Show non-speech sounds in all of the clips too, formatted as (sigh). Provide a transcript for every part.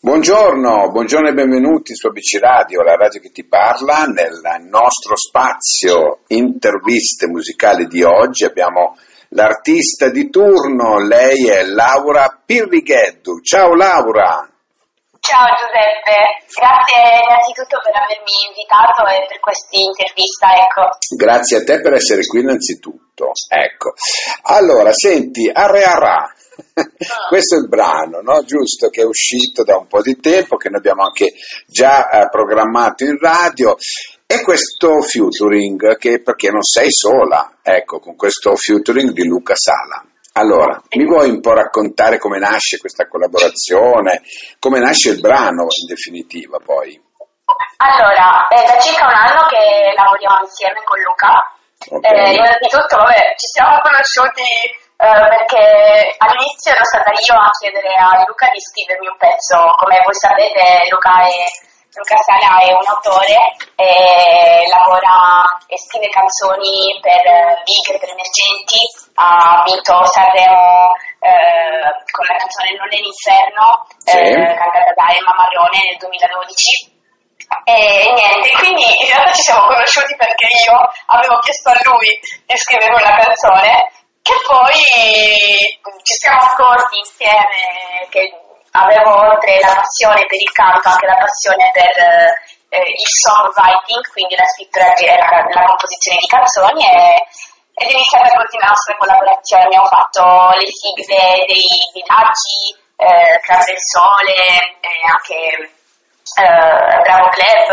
Buongiorno, buongiorno e benvenuti su ABC Radio, la radio che ti parla. Nel nostro spazio interviste musicali di oggi abbiamo l'artista di turno, lei è Laura Pirrigheddu. Ciao Laura! Ciao Giuseppe, grazie innanzitutto per avermi invitato e per questa intervista. Ecco. Grazie a te per essere qui innanzitutto. Ecco. Allora, senti, Arrearà, (laughs) questo è il brano, no? giusto, che è uscito da un po' di tempo, che noi abbiamo anche già eh, programmato in radio. E questo featuring, che perché non sei sola, ecco, con questo featuring di Luca Sala. Allora, mi vuoi un po' raccontare come nasce questa collaborazione, come nasce il brano in definitiva poi? Allora, è da circa un anno che lavoriamo insieme con Luca. Okay. Eh, innanzitutto, vabbè, ci siamo conosciuti eh, perché all'inizio ero stata io a chiedere a Luca di scrivermi un pezzo. Come voi sapete, Luca è Luca Sala è un autore lavora e scrive canzoni per big e per emergenti. Ha vinto Sanremo eh, con la canzone Non è l'inferno, sì. eh, cantata da Emma Marrone nel 2012. E niente, quindi in realtà ci siamo conosciuti perché io avevo chiesto a lui di scrivere una canzone che poi ci siamo accorti insieme che avevo oltre la passione per il canto anche la passione per eh, il songwriting, quindi la scrittura e la, la, composizione di canzoni e, ed è iniziata così la nostra collaborazione. Abbiamo fatto le sigle dei villaggi, eh, Club del Sole, eh, anche eh, Bravo Club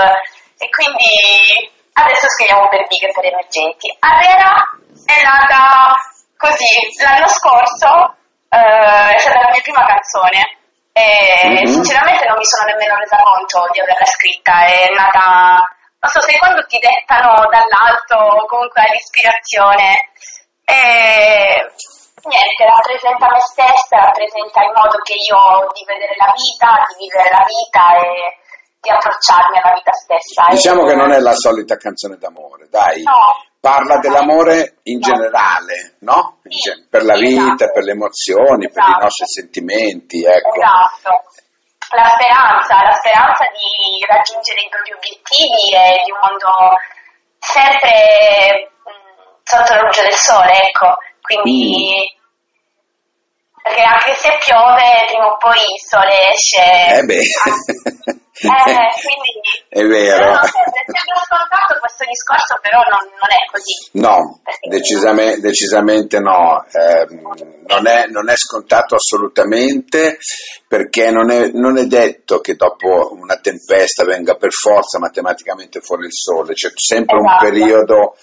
e quindi adesso scriviamo per Big e per Emergenti. Avera è nata così l'anno scorso, eh, è stata la mia prima canzone e mm-hmm. sinceramente non mi sono nemmeno resa conto di averla scritta, è nata, non so, se quando ti dettano dall'alto o comunque all'ispirazione. E niente, rappresenta me stessa, rappresenta il modo che io ho di vedere la vita, di vivere la vita e di approcciarmi alla vita stessa. Diciamo e... che non è la solita canzone d'amore, dai. No, parla dell'amore in generale, no? Sì, per la vita, esatto. per le emozioni, esatto. per i esatto. nostri sentimenti, ecco. Esatto. La speranza, la speranza di raggiungere i propri obiettivi e di un mondo sempre mh, mm, sotto la luce del sole, ecco. Quindi mm perché anche se piove prima o poi il sole esce. Eh beh. Eh, (laughs) quindi, è vero. No, sembra scontato questo discorso, però non, non è così. No, decisamente, decisamente no. Eh, non, è, non, è, scontato assolutamente perché non è, non è, detto che dopo una tempesta venga per forza matematicamente fuori il sole, c'è sempre esatto. un periodo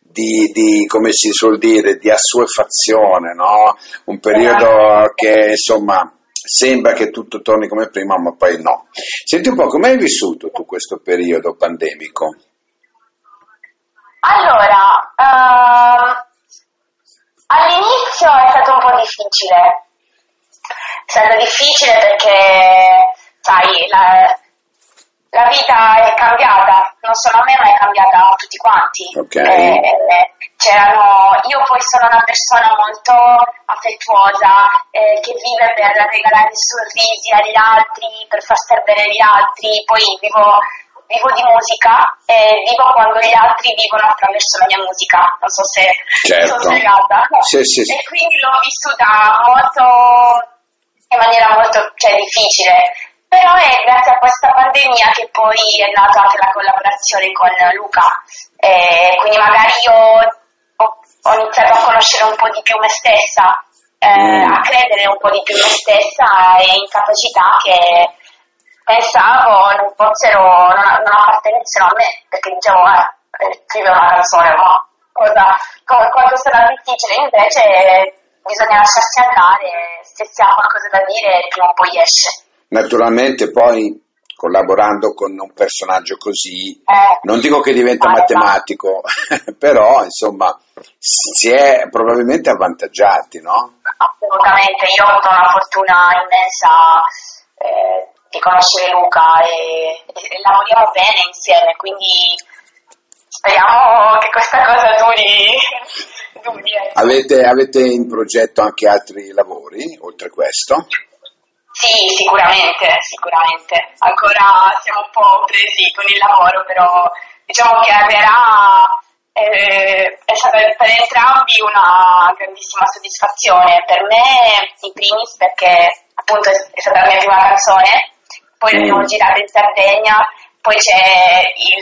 di, di, come si suol dire, di assuefazione, no? un periodo che insomma sembra che tutto torni come prima, ma poi no. Senti un po', come hai vissuto tu questo periodo pandemico? Allora, uh, all'inizio è stato un po' difficile. È stato difficile perché, sai, la, cambiata a tutti quanti. Okay. Eh, c'erano, io poi sono una persona molto affettuosa eh, che vive per regalare sorrisi agli altri, per far stare bene gli altri, poi vivo, vivo di musica e vivo quando gli altri vivono attraverso la mia musica, non so se certo. sono spiegata. Sì, sì, sì. E quindi l'ho vissuta molto in maniera molto cioè, difficile però è grazie a questa pandemia che poi è nata anche la collaborazione con Luca, eh, quindi magari io ho, ho, iniziato a conoscere un po' di più me stessa, eh, mm. a credere un po' di più me stessa e in capacità che pensavo non fossero, non, non appartenessero a me, perché dicevo, eh, scrivere una canzone, ma cosa, quanto sarà difficile, invece bisogna lasciarsi andare, se si ha qualcosa da dire prima o poi esce. Naturalmente poi collaborando con un personaggio così, eh, non dico che diventa eh, matematico, (laughs) però insomma si è probabilmente avvantaggiati, no? Assolutamente, io ho avuto una fortuna immensa eh, di conoscere Luca e, e, lavoriamo bene insieme, quindi speriamo che questa cosa duri. duri ecco. avete, avete in progetto anche altri lavori oltre questo? Sì, sicuramente, sicuramente. Ancora siamo un po' presi con il lavoro, però diciamo che arriverà eh, è stata per entrambi una grandissima soddisfazione. Per me, in primis, perché appunto è stata la mia prima canzone, poi l'abbiamo mm. girata in Sardegna, poi c'è il,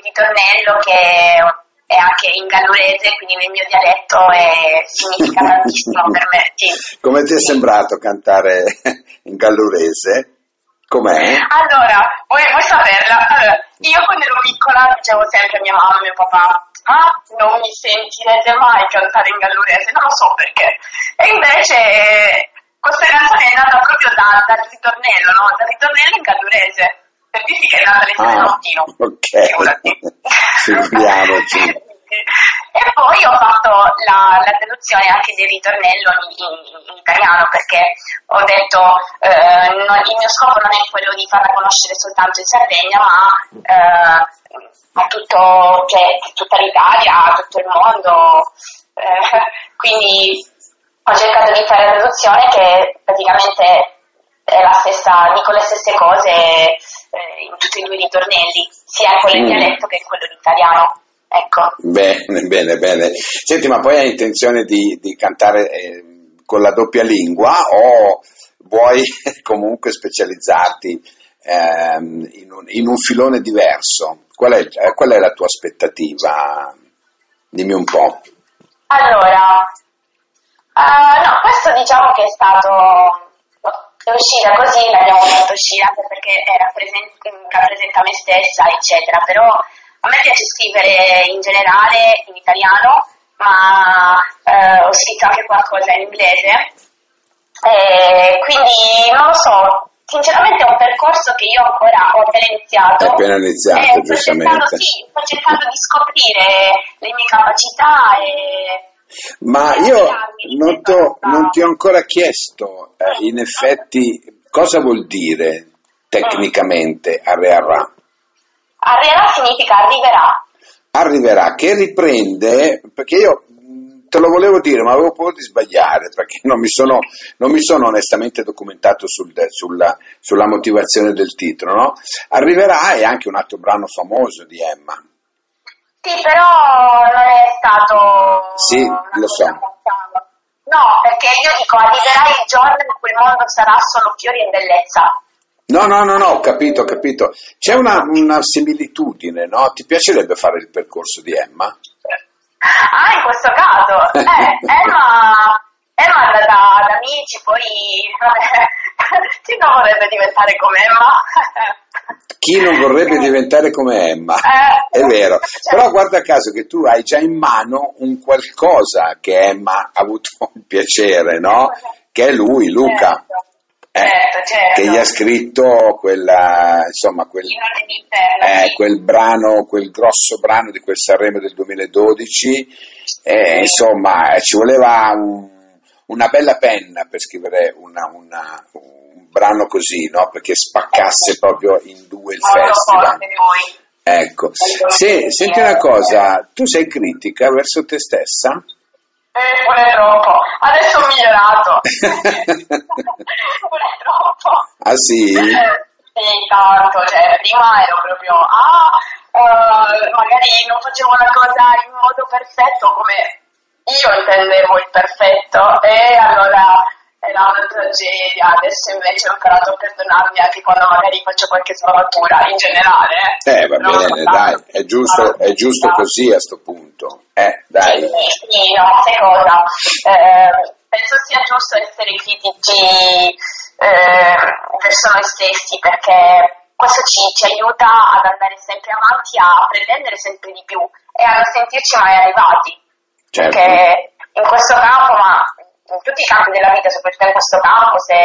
il ritornello che è anche in gallurese, quindi nel mio dialetto e significa tantissimo per me. Sì. Come ti è sembrato cantare in gallurese? Com'è? Allora, vuoi, vuoi saperla? Allora, io quando ero piccola dicevo sempre a mia mamma e mio papà, ah, non mi sentirete mai cantare in gallurese, non lo so perché. E invece questa canzone è nata proprio da, dal ritornello, no? Dal ritornello in gallurese per dirti che è nata lezione ah, mattino. Ok. Figuriamoci. (laughs) (laughs) e poi ho fatto la, la, traduzione anche del ritornello in, in, in italiano perché ho detto eh, non, il mio scopo non è quello di farla conoscere soltanto in Sardegna ma eh, a tutto, cioè, tutta l'Italia, a tutto il mondo. Eh, (laughs) quindi ho cercato di fare la traduzione che praticamente è la stessa, dico le stesse cose eh, in tutti e due i ritornelli, sia quello in mm. dialetto che quello in italiano. Ecco. Bene, bene, bene. Senti, ma poi hai intenzione di, di cantare eh, con la doppia lingua o vuoi (laughs) comunque specializzarti ehm, in, un, in, un, filone diverso? Qual è, eh, qual è la tua aspettativa? Dimmi un po'. Allora, uh, no, questo diciamo che è stato è uscita così, l'abbiamo fatto uscire anche perché rappresenta me stessa, eccetera, però a me piace scrivere in generale in italiano, ma eh, ho scritto anche qualcosa in inglese, e quindi non lo so, sinceramente è un percorso che io ancora ho appena iniziato. È appena iniziato, giustamente. Sto cercando, sì, sto cercando di scoprire le mie capacità e ma io non, non, ti ho ancora chiesto, eh, in effetti, cosa vuol dire tecnicamente arriverà? Arriverà significa arriverà. Arriverà, che riprende, perché io te lo volevo dire, ma avevo paura di sbagliare, perché non mi sono, non mi sono onestamente documentato sul, sulla, sulla, motivazione del titolo. No? Arriverà è anche un altro brano famoso di Emma. Sì, però non è stato... Sì, lo so. No, perché io dico arriverà il giorno in cui il mondo sarà solo fiori e bellezza. No, no, no, no, ho capito, ho capito. C'è una, una similitudine, no? Ti piacerebbe fare il percorso di Emma? Ah, in questo caso, (laughs) eh, Emma, Emma da, da amici, poi (laughs) (laughs) chi non vorrebbe diventare come Emma? Chi non vorrebbe diventare come Emma? Eh, È vero, cioè, però guarda caso che tu hai già in mano un qualcosa che Emma ha avuto (laughs) il piacere, no? Che è lui, Luca. Certo. Eh, certo, certo. che gli ha scritto quella, insomma, quel, eh, quel, brano, quel grosso brano di quel Sanremo del 2012, eh, insomma, ci voleva un, una bella penna per scrivere una, una, un brano così, no? perché spaccasse proprio in due il festival. Ecco, Se, senti una cosa, tu sei critica verso te stessa? Eh, pure troppo. Adesso ho migliorato. (laughs) pure troppo. Ah sì? Sì, tanto. Cioè, prima ero proprio, ah, uh, magari non facevo una cosa in modo perfetto come io intendevo il perfetto e allora tragedia, adesso invece ho imparato a perdonarmi anche quando magari faccio qualche sbavatura in generale. Eh, va no, bene, dai, è giusto, è giusto così a sto punto. Eh, dai. Sì, sì no, sai cosa? Eh, penso sia giusto essere critici eh, verso noi stessi perché questo ci, ci, aiuta ad andare sempre avanti, a pretendere sempre di più e a non sentirci mai arrivati. Certo. Perché in questo campo, ma in tutti i campi della vita, soprattutto in questo campo, se,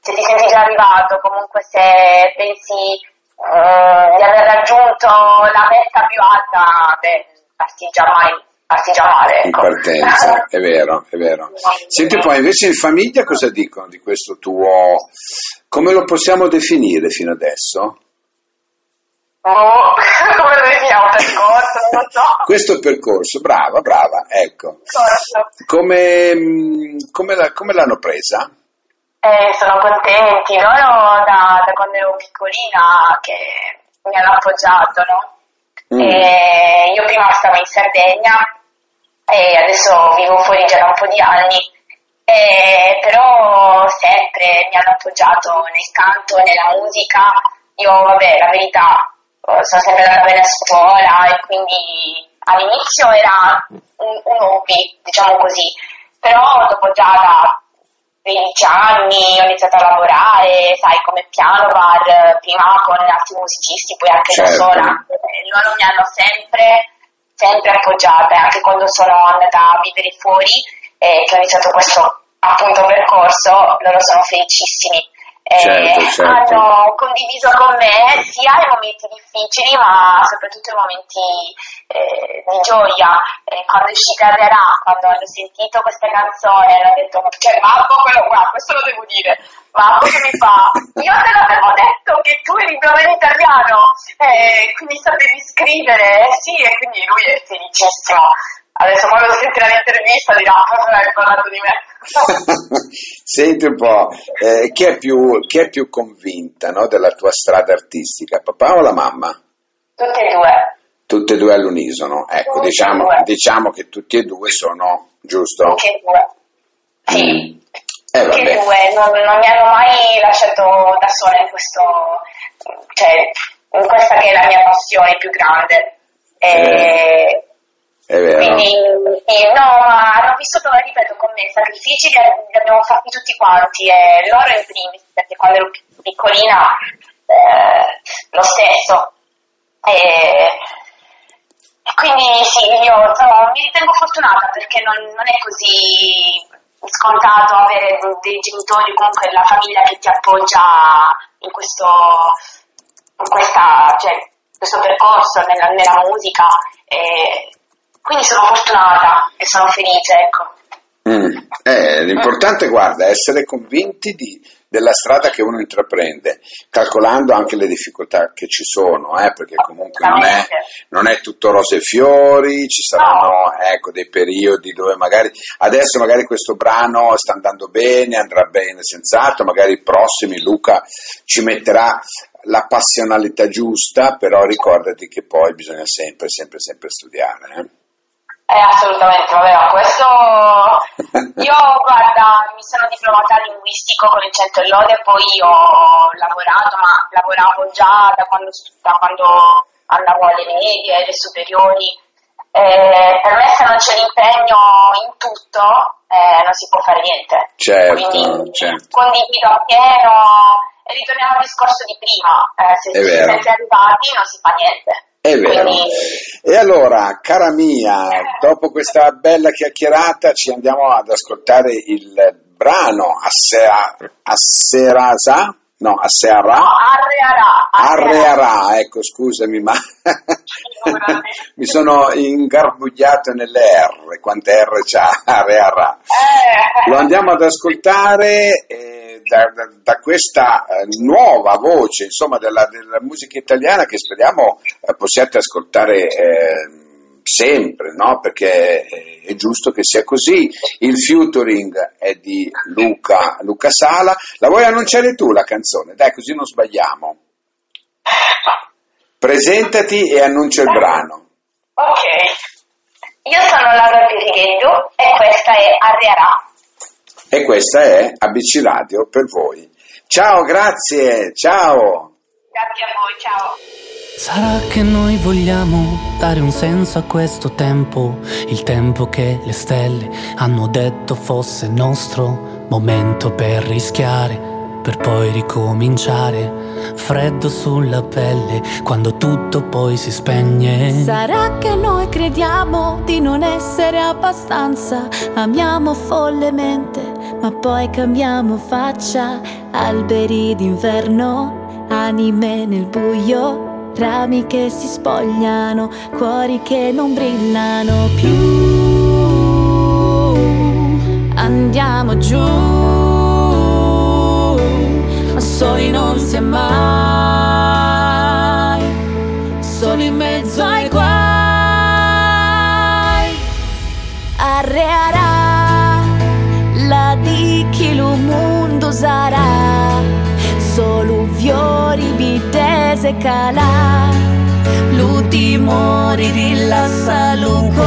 se ti senti già arrivato, comunque se pensi uh, di aver raggiunto la meta più alta, beh, parti già mai parti già male. Ecco. In partenza, (laughs) è vero, è vero. Senti poi invece in famiglia cosa dicono di questo tuo, come lo possiamo definire fino adesso? Oh, (laughs) come lo definiamo percorso? Non lo so. Questo percorso, brava, brava, ecco. Come, come, la, come l'hanno presa? Eh, sono contenti, loro da, da, quando ero piccolina che mi hanno appoggiato, no? Mm. io prima stavo in Sardegna e adesso vivo fuori già da un po' di anni, e però sempre mi hanno appoggiato nel canto, nella musica. Io, vabbè, la verità, sono sempre andata bene a scuola e quindi all'inizio era un, un hobby, diciamo così, però dopo già da 15 anni ho iniziato a lavorare, sai, come piano bar, prima con altri musicisti, poi anche certo. da sola. Loro mi hanno sempre, sempre appoggiata, anche quando sono andata a vivere fuori, eh, che ho iniziato questo appunto percorso, loro sono felicissimi certo, eh, certo. hanno condiviso con me sia i momenti difficili ma soprattutto i momenti eh, di gioia. Eh, quando è uscita Verà, quando hanno sentito questa canzone, hanno detto, cioè, Babbo, quello qua, questo lo devo dire, Babbo che mi fa, io te l'avevo detto che tu eri bravo in italiano, eh, quindi sapevi scrivere, sì, e quindi lui è felicissimo. Adesso quando sentirà l'intervista dirà, ah, hai parlato di me. (laughs) Senti un po', eh, chi, è più, chi, è più, convinta no, della tua strada artistica, papà o la mamma? Tutte e due. Tutte e due all'unisono, ecco, diciamo, diciamo, che tutti e due sono, giusto? Tutti e due. Sì. Mm. Eh, tutti e due, non, non, mi hanno mai lasciato da sola in questo, cioè, in questa che è la mia passione più grande. E, eh è vero. Quindi, sì, no, hanno vissuto, ripeto, con me sacrifici li abbiamo fatti tutti quanti e loro in primis, perché quando ero piccolina eh, lo stesso. E, quindi sì, io sono, mi ritengo fortunata perché non, non, è così scontato avere dei genitori, comunque la famiglia che ti appoggia in questo, in questa, cioè, questo percorso nella, nella musica. E, quindi sono fortunata e sono felice, ecco. Mm. Eh, l'importante, guarda, è essere convinti di, della strada che uno intraprende, calcolando anche le difficoltà che ci sono, eh, perché comunque non è, non è, tutto rose e fiori, ci saranno no. ecco, dei periodi dove magari adesso magari questo brano sta andando bene, andrà bene senz'altro, magari i prossimi Luca ci metterà la passionalità giusta, però ricordati che poi bisogna sempre, sempre, sempre studiare. Eh. Eh, assolutamente, vabbè, questo (laughs) io guarda, mi sono diplomata linguistico con il centro e lode, poi ho lavorato, ma lavoravo già da quando, da quando andavo alle medie, alle superiori. Eh, per me se non c'è l'impegno in tutto eh, non si può fare niente. Certo, Quindi certo. condivido appieno e ritorniamo al discorso di prima, eh, se si siete arrivati non si fa niente. È vero. E allora, cara mia, dopo questa bella chiacchierata ci andiamo ad ascoltare il brano Assera, Asserasa? No, Asserra? No, Arrearà. Arrearà, ecco, scusami, ma (laughs) mi sono ingarbugliato nelle R, quante R c'ha Arrearà. Eh. Lo andiamo ad ascoltare... Eh, da, da, questa eh, nuova voce insomma, della, della, musica italiana che speriamo eh, possiate ascoltare eh, sempre, no? perché è giusto che sia così. Il featuring è di Luca, Luca Sala. La vuoi annunciare tu la canzone? Dai, così non sbagliamo. Presentati e annuncia il brano. Ok, io sono Laura Pirighetto e questa è Arrierà. E questa è ABC Radio per voi. Ciao, grazie, ciao. Grazie a voi, ciao. Sarà che noi vogliamo dare un senso a questo tempo, il tempo che le stelle hanno detto fosse nostro momento per rischiare per poi ricominciare, freddo sulla pelle quando tutto poi si spegne. Sarà che noi crediamo di non essere abbastanza, amiamo follemente, ma poi cambiamo faccia, alberi d'inverno, anime nel buio, rami che si spogliano, cuori che non brillano più. Andiamo giù soli non si è mai, soli in mezzo ai guai. Arrearà tutto sarà solo fiori, bitese calà. L'ultimo rilassa lungo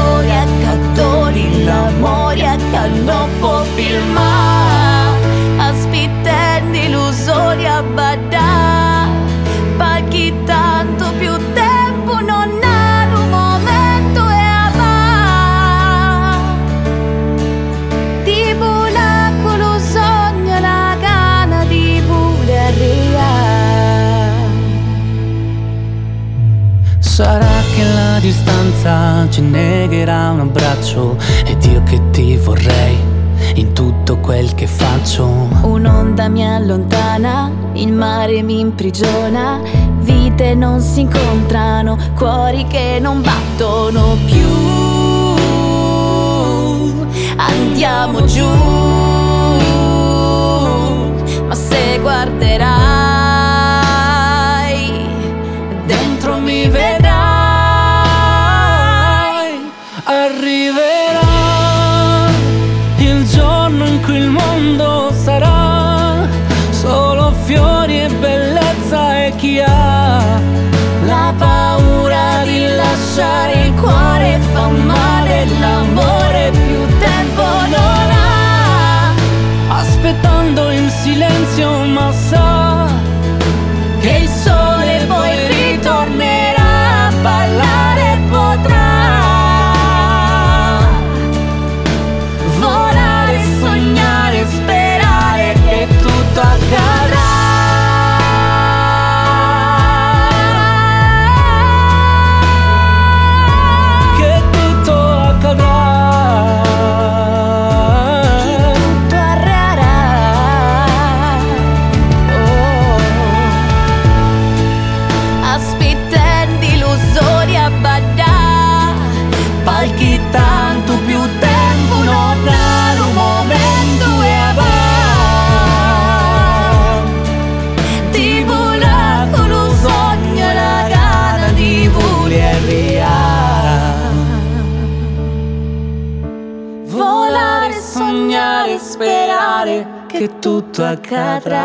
distanza ci negherà un abbraccio ed io che ti vorrei in tutto quel che faccio. Un'onda mi allontana, il mare mi imprigiona, vite non si incontrano, cuori che non battono più. Andiamo giù, ma se guarderai, lasciare il cuore fa male l'amore più tempo non ha. Aspettando in silenzio ma sa che tutto accadrà.